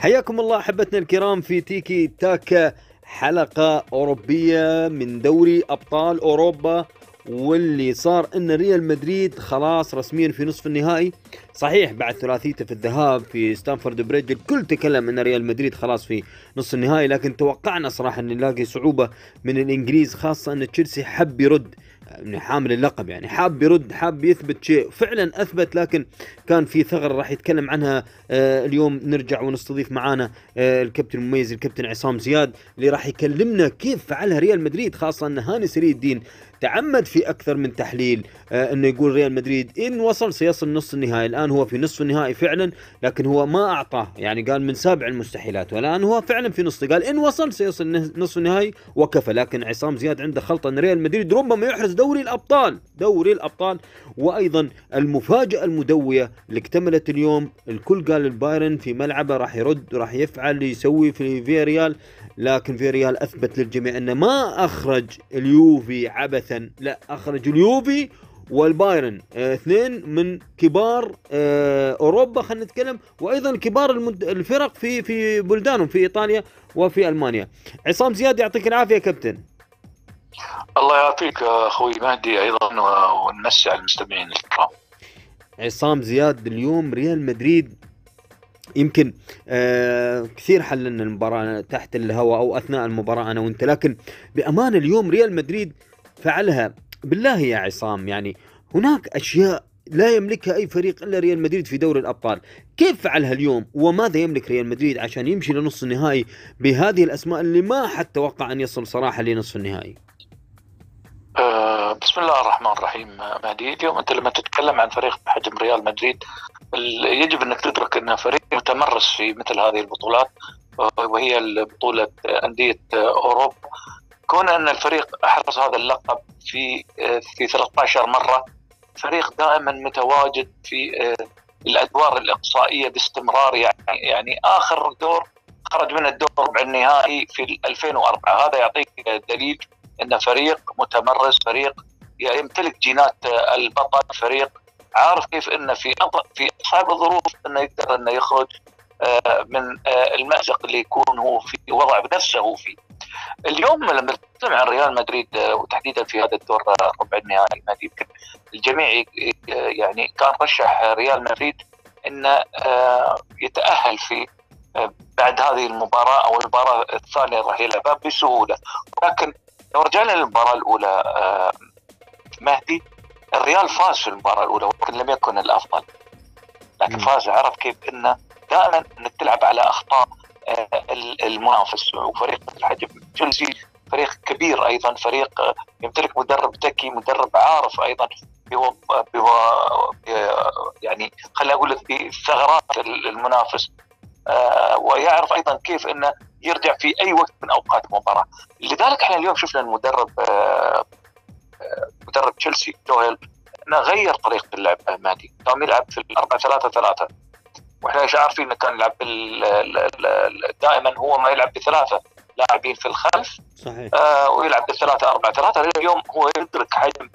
حياكم الله أحبتنا الكرام في تيكي تاكا حلقة أوروبية من دوري أبطال أوروبا واللي صار إن ريال مدريد خلاص رسميا في نصف النهائي. صحيح بعد ثلاثيته في الذهاب في ستامفورد بريدج الكل تكلم إن ريال مدريد خلاص في نصف النهائي لكن توقعنا صراحة إن نلاقي صعوبة من الإنجليز خاصة إن تشيلسي حب يرد حامل اللقب يعني حاب يرد حاب يثبت شيء. فعلا أثبت لكن كان في ثغرة راح يتكلم عنها آه اليوم نرجع ونستضيف معانا آه الكابتن المميز الكابتن عصام زياد اللي راح يكلمنا كيف فعلها ريال مدريد خاصة إن هاني سري الدين تعمد في أكثر من تحليل آه إنه يقول ريال مدريد إن وصل سيصل نصف النهائي. الآن هو في نصف النهائي فعلا لكن هو ما أعطاه يعني قال من سابع المستحيلات والآن هو فعلا في نصف قال إن وصل سيصل نصف النهائي وكفى لكن عصام زياد عنده خلطة إن ريال مدريد ربما يحرز دوري الأبطال دوري الأبطال وأيضا المفاجأة المدوية اللي اكتملت اليوم الكل قال البايرن في ملعبه راح يرد راح يفعل يسوي في فياريال لكن فياريال أثبت للجميع إنه ما أخرج اليوفي عبثا لا أخرج اليوفي والبايرن. آه، اثنين من كبار آه، أوروبا خلينا نتكلم. وأيضا كبار المد... الفرق في في بلدانهم في إيطاليا وفي ألمانيا. عصام زياد يعطيك العافية كابتن. الله يعطيك أخوي مهدي أيضا ونمسي على المستمعين الكرام عصام زياد اليوم ريال مدريد يمكن آه كثير حللنا المباراة تحت الهواء أو أثناء المباراة أنا وأنت. لكن بأمانة اليوم ريال مدريد فعلها. بالله يا عصام يعني هناك أشياء لا يملكها أي فريق إلا ريال مدريد في دوري الأبطال. كيف فعلها اليوم؟ وماذا يملك ريال مدريد عشان يمشي لنصف النهائي بهذه الأسماء اللي ما حد توقع أن يصل صراحة لنصف النهائي؟ آه بسم الله الرحمن الرحيم مهدي. اليوم أنت لما تتكلم عن فريق بحجم ريال مدريد يجب أنك تدرك انه فريق متمرس في مثل هذه البطولات وهي بطولة أندية أوروبا. كون أن الفريق أحرز هذا اللقب في في 13 مرة فريق دائما متواجد في الأدوار الإقصائية باستمرار يعني يعني آخر دور خرج من الدور ربع النهائي في 2004 هذا يعطيك دليل أن فريق متمرس فريق يمتلك جينات البطل فريق عارف كيف انه في في أصعب الظروف أنه يقدر أنه يخرج من المأزق اللي يكون هو في وضع بنفسه هو فيه. اليوم لما نتكلم عن ريال مدريد وتحديدا في هذا الدور ربع النهائي يمكن الجميع يعني كان رشح ريال مدريد إنه يتأهل في بعد هذه المباراة أو المباراة الثانية راح يلعبها بسهولة. ولكن لو رجعنا للمباراة الأولى مهدي الريال فاز في المباراة الأولى ولكن لم يكن الأفضل. لكن فاز عرف كيف إنه دائما إنك تلعب على أخطاء المنافس وفريق مثل حجم تشيلسي فريق كبير أيضا فريق يمتلك مدرب ذكي مدرب عارف أيضا بو بو يعني خليني أقول لك بثغرات المنافس. ويعرف أيضا كيف إنه يرجع في أي وقت من أوقات المباراة. لذلك إحنا اليوم شفنا المدرب مدرب تشيلسي توهيل إنه غير طريقة اللعب مهدي كان يلعب في الأربعة ثلاثة ثلاثة. وإحنا إيش عارفين إنه كان يلعب دائما هو ما يلعب بثلاثة لاعبين في الخلف. صحيح. آه ويلعب بالثلاثة أربعة. ثلاثة اليوم هو يدرك حجم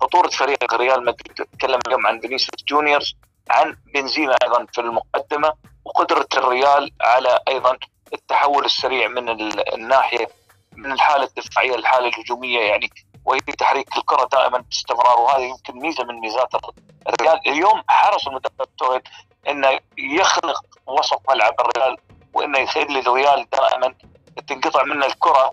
خطورة فريق ريال مدريد. تكلم اليوم عن فينيسيوس جونيور عن بنزيما أيضا في المقدمة وقدرة الريال على أيضا التحول السريع من الناحية من الحالة الدفاعية للحالة الهجومية. يعني وهي تحريك الكرة دائما باستمرار وهذه يمكن ميزة من ميزات الريال. اليوم حرص المدرب تويل انه يخلق وسط ملعب الريال وانه يخلي الريال دائما تنقطع منه الكرة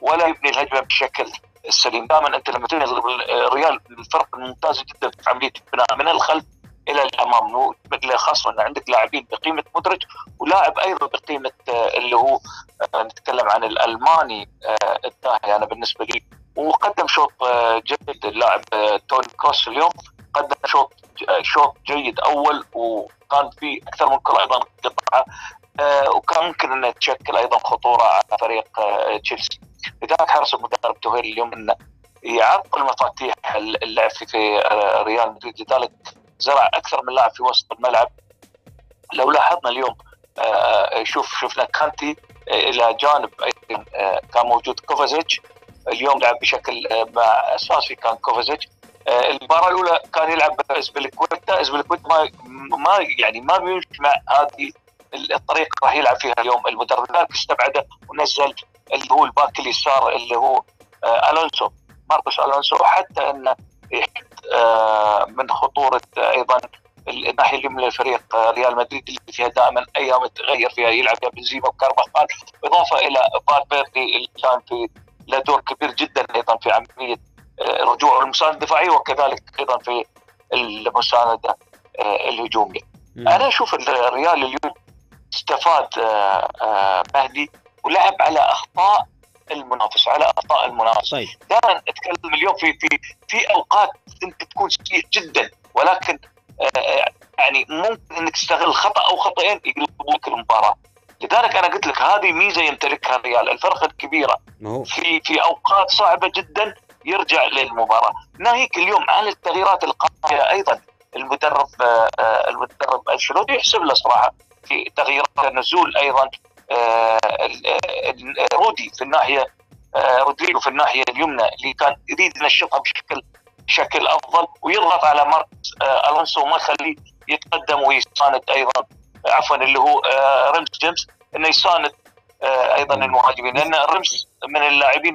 ولا يبني الهجمة بشكل السليم دائما أنت لما تبني الريال الفرق الممتازة جدا في عملية البناء من الخلف إلى الأمام. خاصة إن عندك لاعبين بقيمة مدرج ولاعب أيضا بقيمة اللي هو نتكلم عن الألماني الداهي أنا بالنسبة لي وقدم شوط جيد اللاعب توني كروس اليوم قدم شوط شوط جيد أول وكان في أكثر من كره أيضا قطعه وكان ممكن إنه تشكل أيضا خطورة على فريق تشيلسي. لذلك حرص المدرب توهيل اليوم إنه يعرق المفاتيح اللعب في ريال مدريد. لذلك زرع أكثر من لاعب في وسط الملعب. لو لاحظنا اليوم شوف شفنا كانتي إلى جانب كان موجود كوفازيتش. اليوم لعب بشكل مع أساسي كان كوفازيتش. المباراة الأولى كان يلعب ازبلكويتا ازبلكويتا ما ما يعني ما بيمشي مع هذه الطريقة راح يلعب فيها اليوم المدرب. ذلك استبعده ونزل اللي هو الباك اليسار اللي هو آه ألونسو ماركوس ألونسو. حتى إنه آه من خطورة أيضا الناحية اليمنى للفريق ريال مدريد اللي فيها دائما أيام تغير فيها. يلعب فيها بنزيما وكارفاخال. إضافة إلى فالفيردي اللي كان في له دور كبير جدا أيضا في عملية رجوع المسانده الدفاعيه وكذلك أيضا في المسانده الهجوميه. أنا أشوف الريال اليوم استفاد مهدي ولعب على أخطاء المنافس على أخطاء المنافس. طيب. دائما أتكلم اليوم في في في أوقات انت تكون سيء جدا ولكن يعني ممكن أنك تستغل خطأ أو خطأين يقلبوا لك المباراة. لذلك أنا قلت لك هذه ميزة يمتلكها الريال الفرق الكبيرة في في أوقات صعبة جدا يرجع للمباراة. ناهيك اليوم على التغييرات القادمة أيضا. المدرب المدرب أنشيلوتي يحسب له صراحة في تغييرات النزول أيضا. رودي في الناحية رودريجو في الناحية اليمنى اللي كان يريد ينشطها بشكل بشكل أفضل. ويضغط على ماركوس ألونسو وما يخليه يتقدم ويساند أيضا. عفوا اللي هو رمز جيمس إنه يساند أيضا المهاجمين لأن رمز من اللاعبين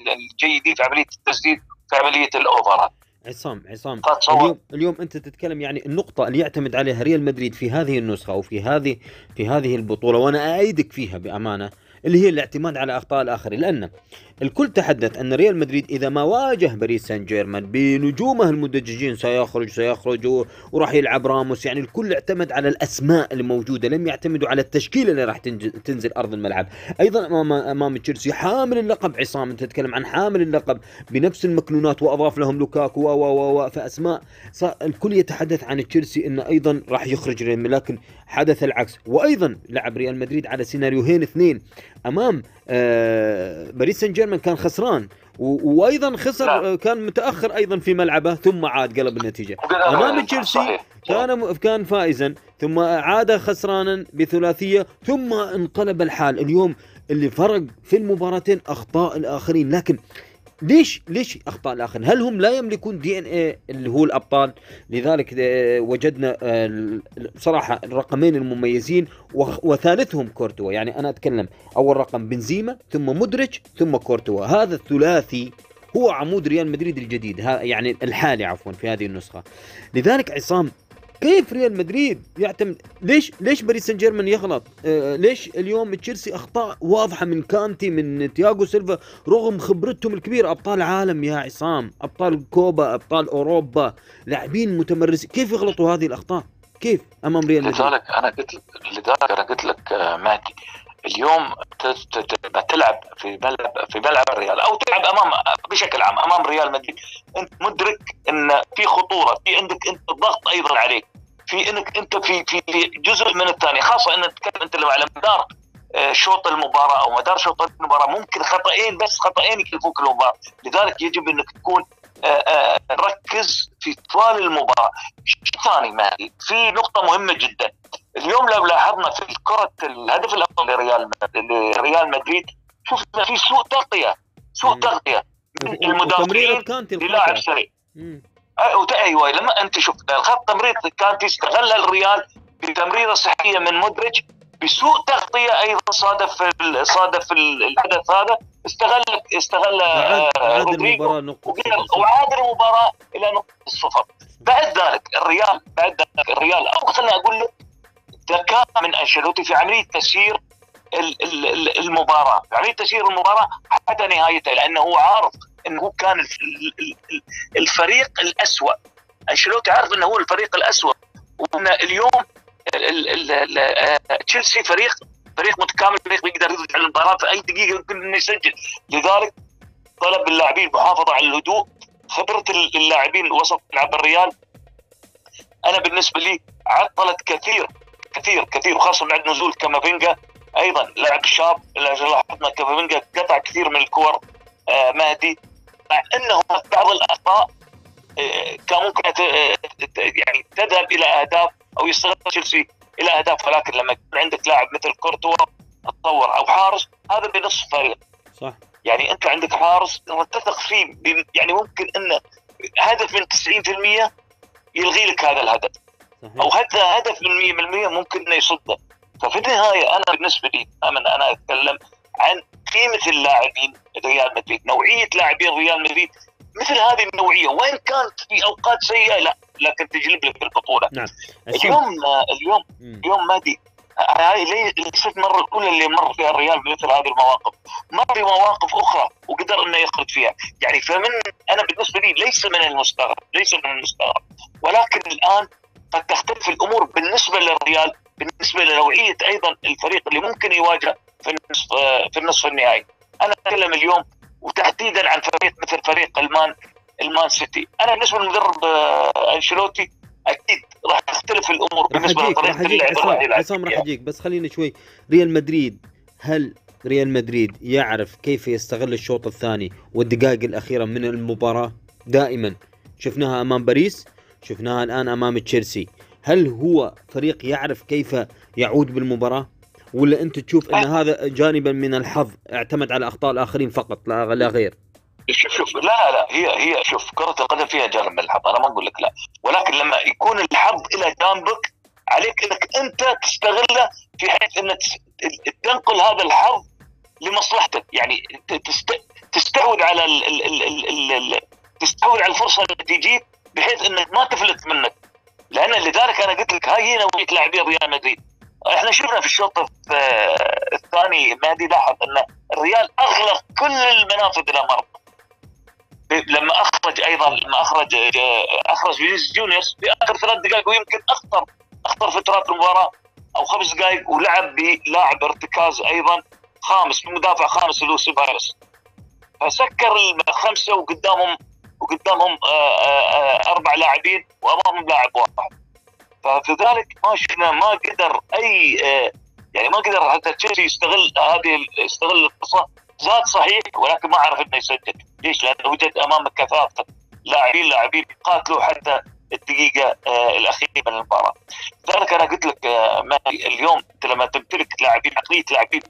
الجيدين في عملية التسديد في عملية الأوفرات. عصام عصام اليوم اليوم أنت تتكلم يعني النقطة اللي يعتمد عليها ريال مدريد في هذه النسخة أو في هذه في هذه البطولة وأنا إيدك فيها بأمانة اللي هي الاعتماد على أخطاء الآخرين. لأن الكل تحدث أن ريال مدريد إذا ما واجه باريس سان جيرمان بنجومه المدججين سيخرج سيخرج وراح يلعب راموس. يعني الكل اعتمد على الأسماء الموجودة لم يعتمدوا على التشكيلة اللي راح تنزل أرض الملعب. أيضا امام أمام تشيلسي حامل اللقب عصام أنت تتكلم عن حامل اللقب بنفس المكنونات وأضاف لهم لوكاكو و و و فأسماء. الكل يتحدث عن تشيلسي إنه أيضا راح يخرج لكن حدث العكس. وأيضا لعب ريال مدريد على سيناريوهين اثنين. أمام آه باريس سان جيرمان كان خسران وأيضا خسر لا. كان متأخر أيضا في ملعبه ثم عاد قلب النتيجة. أمام تشيلسي كان كان فائزا ثم عاد خسرانا بثلاثية ثم انقلب الحال. اليوم اللي فرق في المباراتين أخطاء الآخرين. لكن ليش ليش أخطاء الآخرين؟ هل هم لا يملكون دي إن اي اللي هو الأبطال؟ لذلك وجدنا بصراحه الرقمين المميزين وثالثهم كورتوا، يعني أنا أتكلم أول رقم بنزيما ثم مدرج ثم كورتوا، هذا الثلاثي هو عمود ريال مدريد الجديد يعني الحالي عفوا في هذه النسخة. لذلك عصام كيف ريال مدريد يعتمد ليش ليش باريس سان جيرمان يغلط؟ آه ليش اليوم تشيلسي أخطاء واضحة من كانتي من تياغو سيلفا رغم خبرتهم الكبيرة أبطال عالم يا عصام، أبطال كوبا، أبطال أوروبا، لاعبين متمرسين، كيف يغلطوا هذه الأخطاء؟ كيف أمام ريال مدريد؟ لذلك أنا قلت لذلك أنا قلت لك مهدي اليوم تلعب في ملعب في ملعب الريال أو تلعب امام بشكل عام أمام ريال مدريد. أنت مدرك إن في خطورة في عندك أنت ضغط أيضا عليك في إنك أنت في في جزء من الثاني خاصة إن تتكلم أنت لو على مدار شوط المباراة أو مدار شوط المباراة ممكن خطأين بس خطأين يكلفوك المباراة. لذلك يجب إنك تكون ركز في طوال المباراة. شيء ثاني مالي في نقطة مهمة جدا. اليوم لو لاحظنا في كرة الهدف الأول لريال لريال مدريد شفنا في سوء تغطية سوء تغطية من المدافعين للاعب سريع أيوه لما أنت شوف الخط تمرير كانتي استغل الريال بتمريرة صحية من مدرج بسوء تغطية أيضا صادف صادف الحدث هذا استغل استغل رودريجو وعاد المباراة إلى نقطة الصفر بعد ذلك الريال بعد ذلك الريال أو خليني أقول لك ذكاء من أنشيلوتي في عملية تسيير المباراة، في عملية تسيير المباراة حتى نهايتها لأنه هو عارف انه كان الفريق الاسوء أنشيلوتي عارف إنه هو الفريق الاسوء وإن اليوم تشيلسي فريق فريق متكامل فريق بيقدر يرجع المباراة في أي دقيقة يمكن إنه يسجل. لذلك طلب اللاعبين المحافظه على الهدوء. خبرة اللاعبين وسط ملعب الريال أنا بالنسبة لي عطلت كثير كثير كثير وخاصة بعد نزول كامافينجا أيضا لاعب شاب لاحظنا كامافينجا قطع كثير من الكور آه مهدي. مع إنه بعض الأخطاء آه كان ممكن يعني تذهب إلى أهداف أو يستغل تشيلسي إلى أهداف ولكن لما يكون عندك لاعب مثل كورتوا تطور أو حارس هذا بنصف فريق. صح. يعني أنت عندك حارس تثق فيه يعني ممكن انه هدف من 90% يلغي لك هذا الهدف. صحيح. أو حتى هدف من 100% ممكن إنه يصده. ففي النهاية أنا بالنسبة لي أنا أنا أتكلم عن قيمة اللاعبين ريال مدريد نوعية لاعبين ريال مدريد مثل هذه النوعية وين كانت في أوقات سيئة لا لكن تجلب لك البطولة. نعم. اليوم اليوم اليوم مادي هاي ليست مرة الأولى اللي مر فيها الريال بمثل هذه المواقف. مر في مواقف أخرى وقدر أنه يخرج فيها. يعني فمن أنا بالنسبة لي ليس من المستغرب ليس من المستغرب. ولكن الآن قد تختلف الأمور بالنسبة للريال بالنسبة لنوعية أيضا الفريق اللي ممكن يواجهه في النصف في النصف النهائي. أنا أتكلم اليوم وتحديدا عن فريق مثل فريق المان المان سيتي. أنا بالنسبة للمدرب آه، أنشيلوتي أكيد راح تختلف الأمور بالنسبة لطريقة اللعب عصام, عصام راح أجيك. بس خلينا شوي. ريال مدريد هل ريال مدريد يعرف كيف يستغل الشوط الثاني والدقائق الأخيرة من المباراة؟ دائما. شفناها أمام باريس شفناها الآن أمام تشيلسي. هل هو فريق يعرف كيف يعود بالمباراة؟ ولا أنت تشوف إن هذا جانبا من الحظ اعتمد على أخطاء الآخرين فقط لا, لا غير؟ شوف شوف لا لا لا هي هي شوف كرة القدم فيها جانب من الحظ أنا ما أقول لك لا. ولكن لما يكون الحظ إلى جانبك عليك إنك أنت تستغله في حيث إنك تنقل هذا الحظ لمصلحتك. يعني تستحوذ على ال ال ال ال ال تستحوذ على الفرصة اللي تجيك بحيث إنك ما تفلت منك. لأن لذلك أنا قلت لك هاي هي نوعية لاعبين ريال مدريد. إحنا شفنا في الشوط الثاني مهدي لاحظ ان الريال اغلق كل المنافذ إلى مرمى. لما اخرج أيضا لما اخرج اخرج فينيسيوس جونيور في اخر ثلاث دقائق ويمكن اخطر اخطر فترات المباراة أو خمس دقائق ولعب بلاعب ارتكاز أيضا خامس بمدافع خامس اللي هو سيبايوس فسكر الخمسه وقدامهم وقدامهم آه، آه، آه، أربع لاعبين وأمامهم لاعب واحد. ففي ذلك ما شفنا ما قدر أي يعني ما قدر حتى تشيلسي يستغل هذه يستغل الفرصة زاد صحيح ولكن ما عرف إنه يسجل ليش؟ لأنه وجد امامك كثافة لاعبين لاعبين قاتلوا حتى الدقيقة آه الأخيرة من المباراة. لذلك أنا قلت لك آه اليوم أنت لما تمتلك لاعبين عقلية لاعبين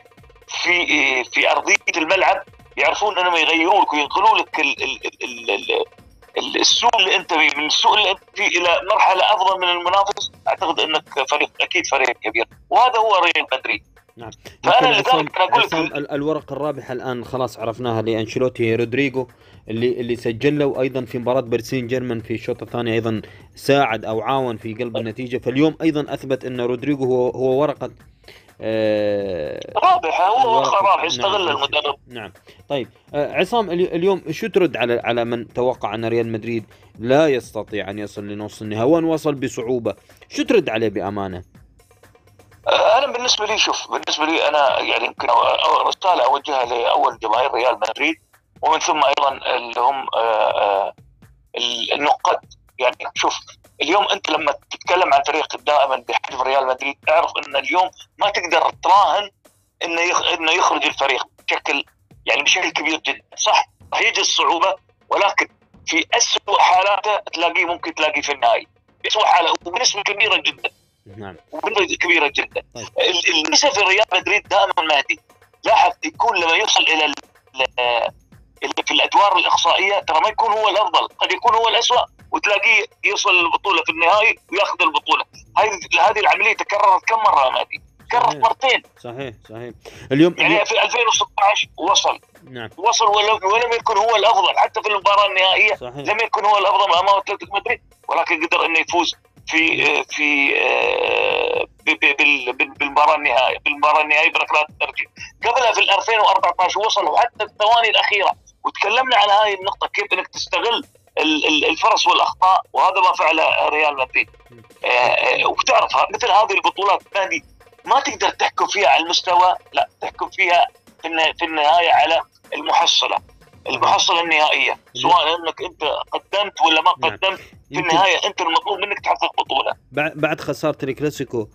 في آه في أرضية الملعب يعرفون أنهم يغيروا لك وينقلوا لك ال ال ال ال ال السوء اللي أنت فيه من السوء اللي أنت فيه إلى مرحلة أفضل من المنافس أعتقد إنك فريق أكيد فريق كبير. وهذا هو ريال مدريد. نعم. فأنا لذلك أقول لك الورقه الرابحه الآن خلاص عرفناها لأنشيلوتي رودريجو اللي اللي سجل له أيضا في مباراة باريس سان جيرمان في الشوط الثاني أيضا ساعد أو عاون في قلب النتيجة. فاليوم أيضا أثبت إن رودريجو هو هو ورقة آه رابحه هو رابح يستغل نعم. المدرب. نعم. طيب آه عصام اليوم شو ترد على على من توقع أن ريال مدريد لا يستطيع أن يصل لنص النهائي؟ وان وصل بصعوبة. شو ترد عليه بأمانة؟ آه، أنا بالنسبة لي شوف بالنسبة لي أنا يعني يمكن رساله أوجهها لأول جماهير ريال مدريد ومن ثم أيضا اللي هم النقاد. يعني شوف اليوم انت لما تتكلم عن فريق دائما بحجم ريال مدريد اعرف إن اليوم ما تقدر تراهن إنه إنه يخرج الفريق بشكل يعني بشكل كبير جدا. صح راح يجي الصعوبة ولكن في اسوء حالاته تلاقيه ممكن تلاقيه في النهائي. اسوء حالة وبنسبة كبيرة جدا. نعم. كبيرة جدا. طيب. الميزة في ريال مدريد دائما مهدي. لاحظ يكون لما يوصل إلى في الأدوار الإقصائية ترى ما يكون هو الأفضل قد يكون هو الاسوء وتلاقيه يوصل البطولة في النهائي وياخذ البطولة. هذه هذه العملية تكررت كم مرة مهدي؟ تكررت مرتين. صحيح صحيح. اليوم يعني في 2016 وصل. نعم. وصل ولم يكن هو الأفضل. حتى في المباراة النهائية صحيح. لم يكن هو الأفضل أمام أتلتيكو مدريد ولكن قدر انه يفوز في في آه، بالمباراة النهائيه بالمباراة النهائية بركلات الترجيح. قبلها في 2014 وصلوا حتى الثواني الأخيرة. وتكلمنا على هذه النقطة كيف إنك تستغل الفرص والأخطاء وهذا ما فعله ريال مدريد. آه، آه، وتعرف مثل هذه البطولات هذه ما تقدر تحكم فيها على المستوى لا تحكم فيها في النهاية على المحصلة المحصلة النهائية. سواء إنك أنت قدمت ولا ما نعم. قدمت في النهاية أنت المطلوب منك تحقق بطولة. بعد خسارة الكلاسيكو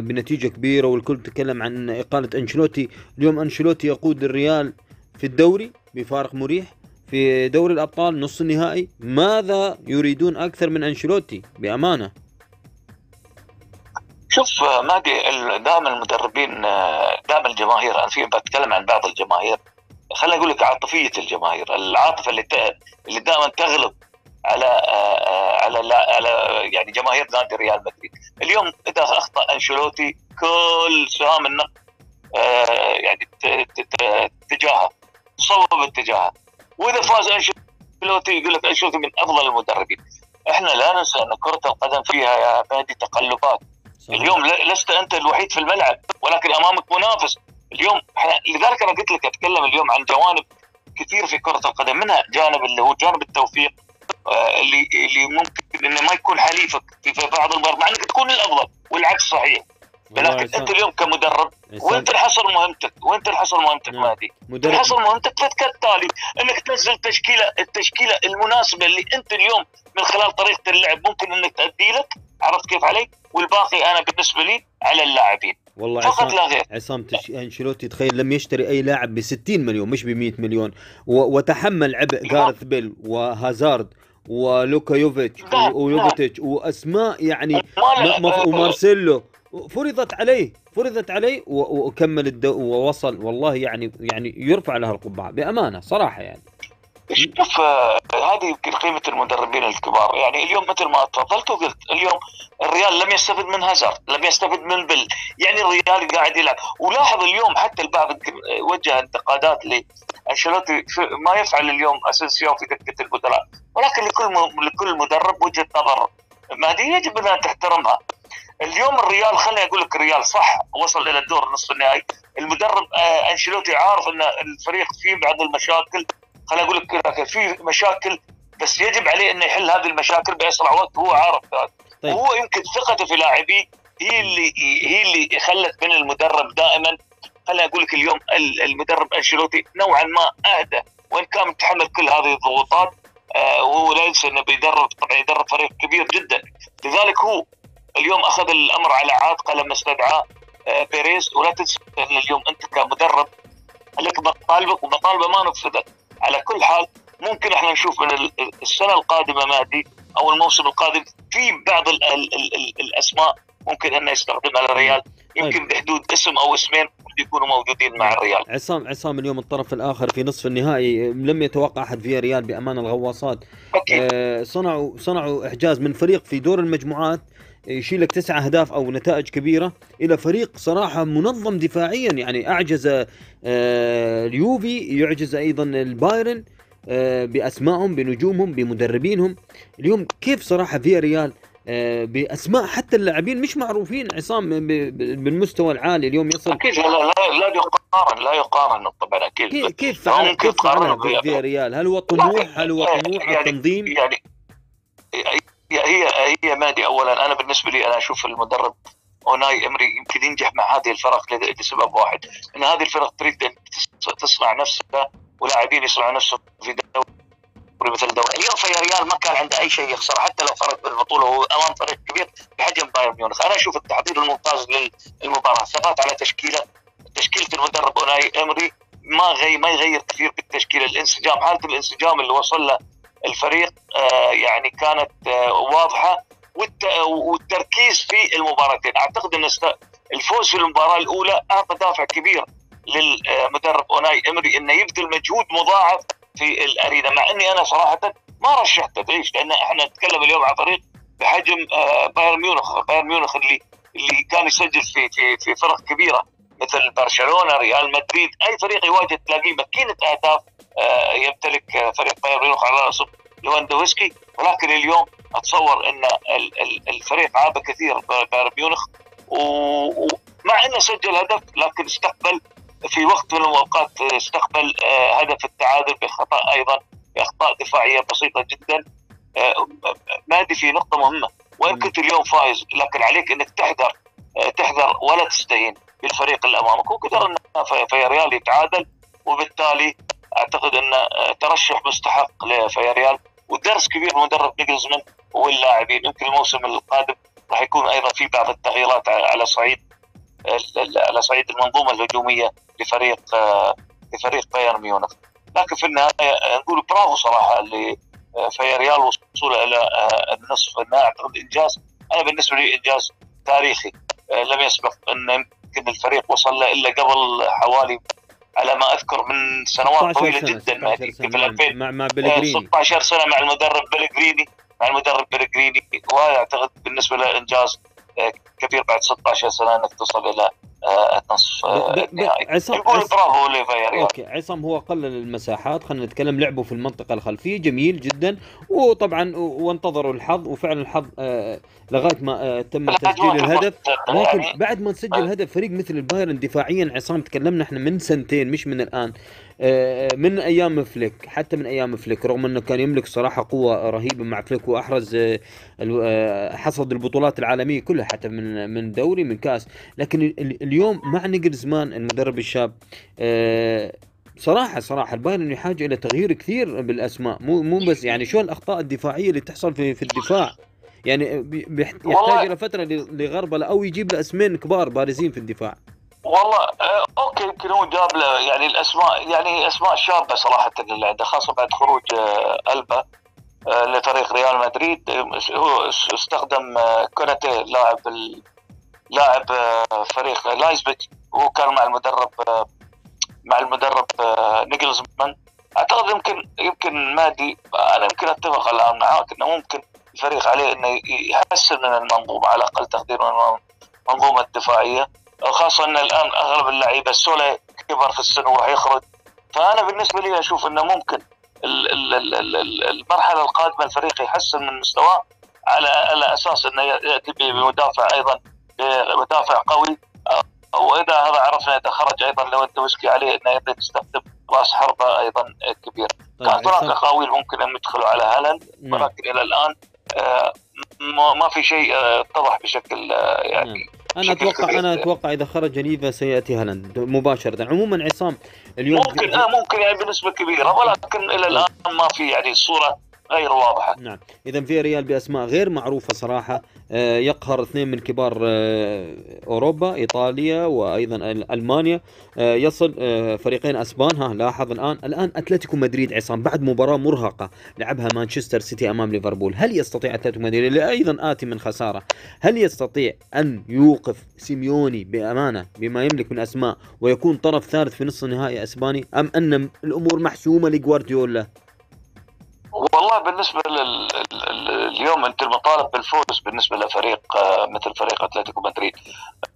بنتيجة كبيرة والكل تكلم عن إقالة انشلوتي اليوم انشلوتي يقود الريال في الدوري بفارق مريح في دوري الأبطال نص النهائي. ماذا يريدون أكثر من انشلوتي بأمانة. شوف آه، مادي دائما المدربين آه، دائما الجماهير أنا في بتكلم عن بعض الجماهير خليني أقول لك عاطفية الجماهير العاطفة اللي اللي دائما تغلب على على على يعني جماهير نادي ريال مدريد. اليوم إذا أخطأ أنشيلوتي كل سهام النقد يعني تجاهه صوب اتجاهه. وإذا فاز أنشيلوتي يقول لك أنشيلوتي من أفضل المدربين. إحنا لا ننسى أن كرة القدم فيها يا مهدي تقلبات. صحيح. اليوم لست أنت الوحيد في الملعب ولكن أمامك منافس. اليوم إحنا لذلك أنا قلت لك أتكلم اليوم عن جوانب كثير في كرة القدم منها جانب اللي هو جانب التوفيق آه اللي اللي ممكن انه ما يكون حليفك في بعض المرات مع إنك تكون الأفضل والعكس صحيح ولكن أنت اليوم كمدرب وين تنحصر مهمتك؟ وين تنحصر مهمتك نعم. مهدي؟ تنحصر مهمتك كالتالي إنك تنزل تشكيله التشكيلة المناسبة اللي أنت اليوم من خلال طريقة اللعب ممكن إنك تأدي لك عرفت كيف علي؟ والباقي أنا بالنسبة لي على اللاعبين والله فقط عصام لا غير. عصام تش... أنشيلوتي تخيل لم يشتري أي لاعب ب 60 مليون مش ب 100 مليون. و... وتحمل عبء جارث بيل وهازارد ولوكا يوفيتش ويوفيتش واسماء يعني ما... ومارسيلو. فرضت عليه فرضت عليه وكمل الدو ووصل والله يعني يعني يرفع لها القبعة بأمانة صراحة يعني. شوف آه، هذه يمكن قيمة المدربين الكبار. يعني اليوم مثل ما تفضلت وقلت اليوم الريال لم يستفد من هازارد لم يستفد من بل يعني الريال قاعد يلعب. ولاحظ اليوم حتى البعض وجه انتقادات لأنشيلوتي. ما يفعل اليوم اسنسيو في دكة البدلاء ولكن لكل لكل مدرب وجهة نظر ما دي يجب ان تحترمها. اليوم الريال خليني أقول لك الريال صح وصل إلى الدور نصف النهائي. المدرب آه أنشيلوتي عارف إن الفريق فيه بعض المشاكل. خليني أقول لك في مشاكل بس يجب عليه إنه يحل هذه المشاكل بأسرع وقت هو عارف ذلك طيب. وهو يمكن ثقته في لاعبيه هي اللي هي اللي خلت من المدرب دائما خليني أقول لك اليوم المدرب أنشيلوتي نوعا ما أهدى وإن كان متحمل كل هذه الضغوطات آه وهو لا ينسى إنه بيدرب طبعا يدرب فريق كبير جدا. لذلك هو اليوم أخذ الأمر على عاتقه لما استدعى آه، بيريز. ولا تنسى إن اليوم أنت كمدرب لك مطالبك ومطالبه ما نفذت على كل حال ممكن إحنا نشوف من السنة القادمة مادي أو الموسم القادم في بعض ال ال ال الأسماء ممكن انه يستخدمها الريال يمكن طيب. بحدود اسم أو اسمين يكونوا موجودين مع الريال عصام عصام اليوم الطرف الآخر في نصف النهائي لم يتوقع أحد فياريال بأمانة الغواصات أكيد. آه صنعوا صنعوا إعجاز من فريق في دور المجموعات يشيل لك تسعة أهداف أو نتائج كبيرة. إلى فريق صراحة منظم دفاعيا يعني أعجز آه، اليوفي يعجز أيضا البايرن آه، بأسمائهم بنجومهم بمدربينهم. اليوم كيف صراحة في ريال آه، بأسماء حتى اللاعبين مش معروفين عصام بالمستوى العالي اليوم يصل؟ أكيد لا لا, لا يقارن لا يقارن طبعا أكيد. كيف كيف كيف فعلها في ريال؟ هل هو طموح هل هو طموح يعني التنظيم؟ يعني هي هي مادي اولا. أنا بالنسبة لي أنا أشوف المدرب أوناي إمري يمكن ينجح مع هذه الفرق لسبب واحد. إن هذه الفرق تريد أن تصنع نفسها ولاعبين يصنعوا نفسهم في دوري مثل دوري. اليوم في ريال ما كان عنده أي شيء يخسر حتى لو خرج بالبطولة وهو أمام فريق كبير بحجم بايرن ميونخ. أنا أشوف التحضير الممتاز للمباراة. ثبات على تشكيلة تشكيلة المدرب أوناي إمري ما غير ما يغير كثير بالتشكيله الانسجام حاله الانسجام اللي وصل له الفريق آه، يعني كانت آه، واضحة والتركيز في المباراتين. أعتقد إن الفوز في المباراة الأولى أعطى دافع كبير للمدرب أوناي إمري إنه يبذل مجهود مضاعف في الأرينا. مع إني أنا صراحة ما رشحته ليش؟ لأن إحنا نتكلم اليوم عن فريق بحجم آه، بايرن ميونخ، بايرن ميونخ اللي اللي كان يسجل في في في فرق كبيرة مثل برشلونة، ريال مدريد، أي فريق يواجه تلاقيه ماكينه أهداف آه، يمتلك فريق بايرن ميونخ على راسه لواندوفسكي ولكن اليوم أتصور إن الفريق غاب كثير بايرن ميونخ. ومع إنه سجل هدف لكن استقبل في وقت من الأوقات استقبل آه، هدف التعادل بخطأ أيضا بأخطاء دفاعية بسيطة جدا. نادي آه، في نقطة مهمة. وإن كنت اليوم فايز لكن عليك إنك تحذر تحذر ولا تستهين بالفريق اللي أمامك. وقدر إن فيريال يتعادل وبالتالي أعتقد انه آه، ترشح مستحق لفياريال ودرس كبير مدرب نيجلزمان واللاعبين. يمكن الموسم القادم راح يكون أيضا في بعض التغييرات على صعيد على صعيد المنظومة الهجومية لفريق آه، لفريق بايرن ميونخ. لكن في النهاية نقول برافو صراحة لفياريال وصوله إلى آه، النصف النهائي. أعتقد إنجاز أنا بالنسبة لي إنجاز تاريخي. لم يسبق أن يمكن الفريق وصل له إلا قبل حوالي على ما أذكر من سنوات طويلة جدا ما في 2000 مع مع بلغريني. 16 سنة مع المدرب بلغريني. مع المدرب بلغريني. وهذا أعتقد بالنسبة له انجاز كبير بعد 16 سنة إنك تصل إلى نصف النهائي عصام يقول برافو ليفا okay عصام هو قلل المساحات. خلينا نتكلم لعبه في المنطقة الخلفية. جميل جدا. وطبعا وانتظروا الحظ. وفعلا الحظ آه لغاية ما آه تم تسجيل الهدف. لكن بعد ما تسجل هدف فريق مثل البايرن دفاعيا عصام تكلمنا إحنا من سنتين مش من الآن. آه من أيام فليك حتى من أيام فليك رغم إنه كان يملك صراحة قوة رهيبة مع فليك وأحرز آه، آه، حصد البطولات العالمية كلها حتى من من دوري من كاس. لكن اليوم مع نيجلزمان المدرب الشاب آه، صراحة صراحة البايرن يحتاج إلى تغيير كثير بالأسماء. مو مو بس يعني شو الأخطاء الدفاعية اللي تحصل في في الدفاع. يعني يحتاج إلى فترة لغربله أو يجيب له أسمين كبار بارزين في الدفاع. والله آه، okay يمكن هو جاب له يعني الاسماء يعني أسماء شابة صراحة اللي عنده خاصة بعد خروج آه، ألابا لفريق ريال مدريد. هو استخدم كوناتي لاعب لاعب فريق لايبزيك وهو كان مع المدرب مع المدرب نيجلزمان. أعتقد يمكن يمكن مادي أنا يمكن أتفق الان معاك إنه ممكن الفريق عليه إنه يحسن من المنظومة على أقل تقدير من المنظومه الدفاعية. خاصة إن الآن أغلب اللعيبة سولي كبر في السن وراح يخرج. فأنا بالنسبة لي أشوف إنه ممكن المرحلة القادمة الفريق يحسن من مستواه على على أساس إنه يأتي بمدافع أيضا مدافع قوي. وإذا هذا عرفنا إذا خرج أيضا لو انت مسكي عليه إنه يقدر يستخدم راس حربة أيضا كبير طيب كانت هناك اقاويل ممكن أن يدخلوا على هالاند. ولكن إلى الآن ما في شيء آه، اتضح بشكل آه، يعني. أنا أتوقع أنا أتوقع إذا خرج ليفا سيأتي هالاند مباشرة. عموما عصام اليوم ممكن آه ممكن يعني بنسبة كبيرة ولكن إلى الآن ما في يعني الصورة غير واضحة. نعم. اذا في ريال بأسماء غير معروفة صراحة. آه، يقهر اثنين من كبار آه، أوروبا إيطاليا وأيضا ألمانيا. آه، يصل فريقين أسبان. ها لاحظ الآن الآن أتلتيكو مدريد عصام بعد مباراة مرهقة لعبها مانشستر سيتي أمام ليفربول. هل يستطيع أتلتيكو مدريد؟ اللي أيضا آتي من خسارة. هل يستطيع أن يوقف سيميوني بأمانة بما يملك من أسماء ويكون طرف ثالث في نصف النهائي أسباني؟ أم أن الأمور محسومة لجوارديولا؟ والله بالنسبة لل... اليوم انت المطالب بالفوز بالنسبة لفريق آه، مثل فريق أتلتيكو مدريد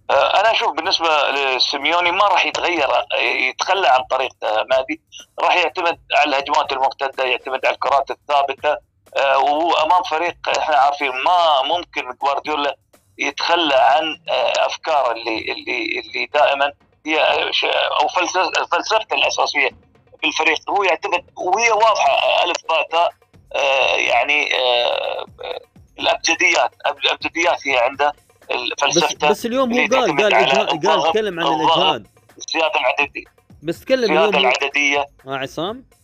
آه، أنا أشوف بالنسبة لسيميوني ما راح يتغير يتخلى عن طريق مادي راح يعتمد على الهجمات المرتدة يعتمد على الكرات الثابتة آه، وهو امام فريق إحنا عارفين ما ممكن جوارديولا يتخلى عن افكاره اللي اللي اللي دائما هي أو فلسفته الأساسية بالفريق هو يعتمد وهي واضحة ألف باء آه، يعني آه، الابجديات الابجديات هي عنده فلسفته بس, بس اليوم هو قال قال قال تكلم عن الإجهاد. الزيادة العددية. بس تكلم اليوم العددية. آه عصام؟ نعم.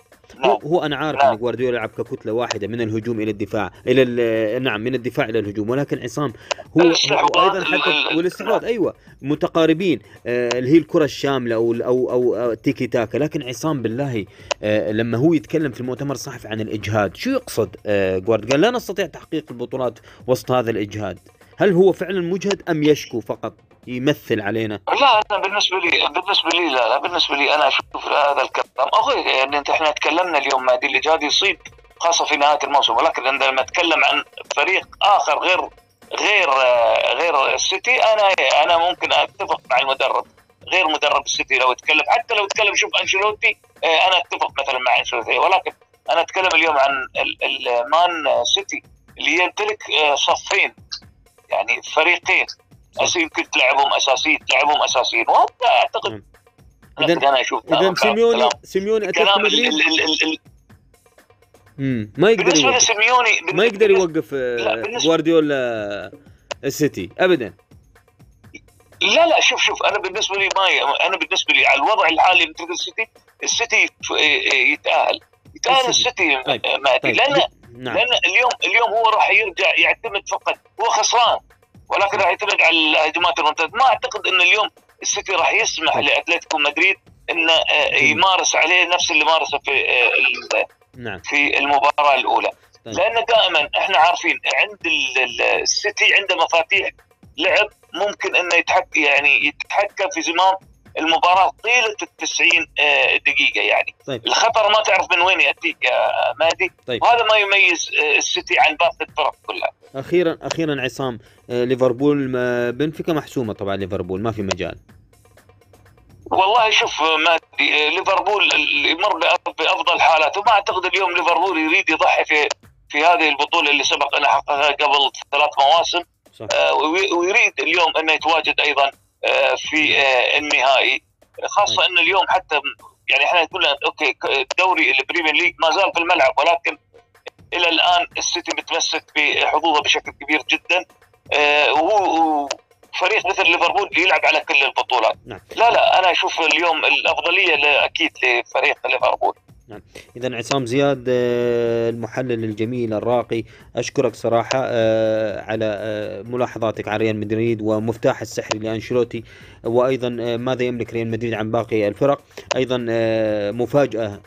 هو, هو أنا عارف نعم. إن جوارديولا يلعب ككتلة واحدة من الهجوم إلى الدفاع إلى نعم من الدفاع إلى الهجوم ولكن عصام هو, هو أيضا حتى والاستحواذ أيوه متقاربين آه اللي هي الكرة الشاملة أو أو أو, أو تيكي تاكا لكن عصام بالله آه لما هو يتكلم في المؤتمر الصحفي عن الإجهاد شو يقصد آه جوارديولا لا نستطيع تحقيق البطولات وسط هذا الإجهاد هل هو فعلا مجهد أم يشكو فقط؟ يمثل علينا؟ لا أنا بالنسبة لي بالنسبة لي لا لا بالنسبة لي أنا أشوف هذا الكلام. اغير يعني انت إحنا تكلمنا اليوم مهدي الاجهاد يصيب خاصة في نهاية الموسم. ولكن عندما أتكلم عن فريق آخر غير غير غير السيتي أنا أنا ممكن أتفق مع المدرب. غير مدرب السيتي لو اتكلم حتى لو اتكلم شوف أنشيلوتي أنا أتفق مثلا مع أنشيلوتي. ولكن أنا أتكلم اليوم عن المان سيتي اللي يمتلك صفين يعني فريقين. يمكن تلعبهم أساسيين تلعبهم أساسيين. وهذا أعتقد اذا أنا أشوف اذا سيميوني سيميوني أتلتيكو مدريد؟ امم ما يقدر بالنسبة لسيميوني ما يقدر يوقف جوارديولا السيتي ابدا. لا لا شوف شوف أنا بالنسبة لي ما أنا بالنسبة لي على الوضع الحالي مثل السيتي السيتي يتأهل. يتأهل السيتي. طيب. طيب. لأن نعم. لأن اليوم اليوم هو راح يرجع يعتمد فقط هو خسران. ولكن راح يعتمد على الهجمات المرتده ما أعتقد ان اليوم السيتي راح يسمح. لأتلتيكو مدريد إنه آه، يمارس عليه نفس اللي مارسه في آه، نعم. في المباراة الأولى طيب. لأن دائما إحنا عارفين عند السيتي عنده مفاتيح لعب ممكن إنه يتحك يعني يتحكم في زمام المباراة طيلة ال 90 آه، دقيقة يعني. طيب. الخطر ما تعرف من وين يأتيك يا مهدي طيب. وهذا ما يميز آه، السيتي عن باقي الفرق كلها. أخيرا أخيرا عصام آه، ليفربول ما- بنفيكا محسومة طبعا ليفربول ما في مجال. والله شوف آه، ليفربول اللي يمر بأفضل حالاته. ما أعتقد اليوم ليفربول يريد يضحي في في هذه البطولة اللي سبق انه حققها قبل ثلاث مواسم. صح. آه، وي- ويريد اليوم أنه يتواجد أيضا في آه، النهائي. خاصة ان اليوم حتى يعني إحنا نقول okay الدوري ال Premier League ما زال في الملعب ولكن إلى الآن السيتي متمسك بحظوظه بشكل كبير جدا. آه، وهو فريق مثل ليفربول يلعب على كل البطولات. نعم. لا لا أنا أشوف اليوم الأفضلية أكيد لفريق ليفربول. اذا عصام زياد آه، المحلل الجميل الراقي أشكرك صراحة آه، على آه، ملاحظاتك على ريال مدريد ومفتاح السحر لأنشيلوتي وأيضا ماذا يملك ريال مدريد عن باقي الفرق؟ أيضا مفاجأة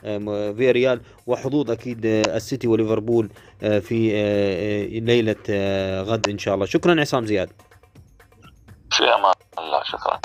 في ريال وحظوظ أكيد السيتي وليفربول في ليلة غد إن شاء الله. شكرا عصام زياد. في أمان الله. شكرا.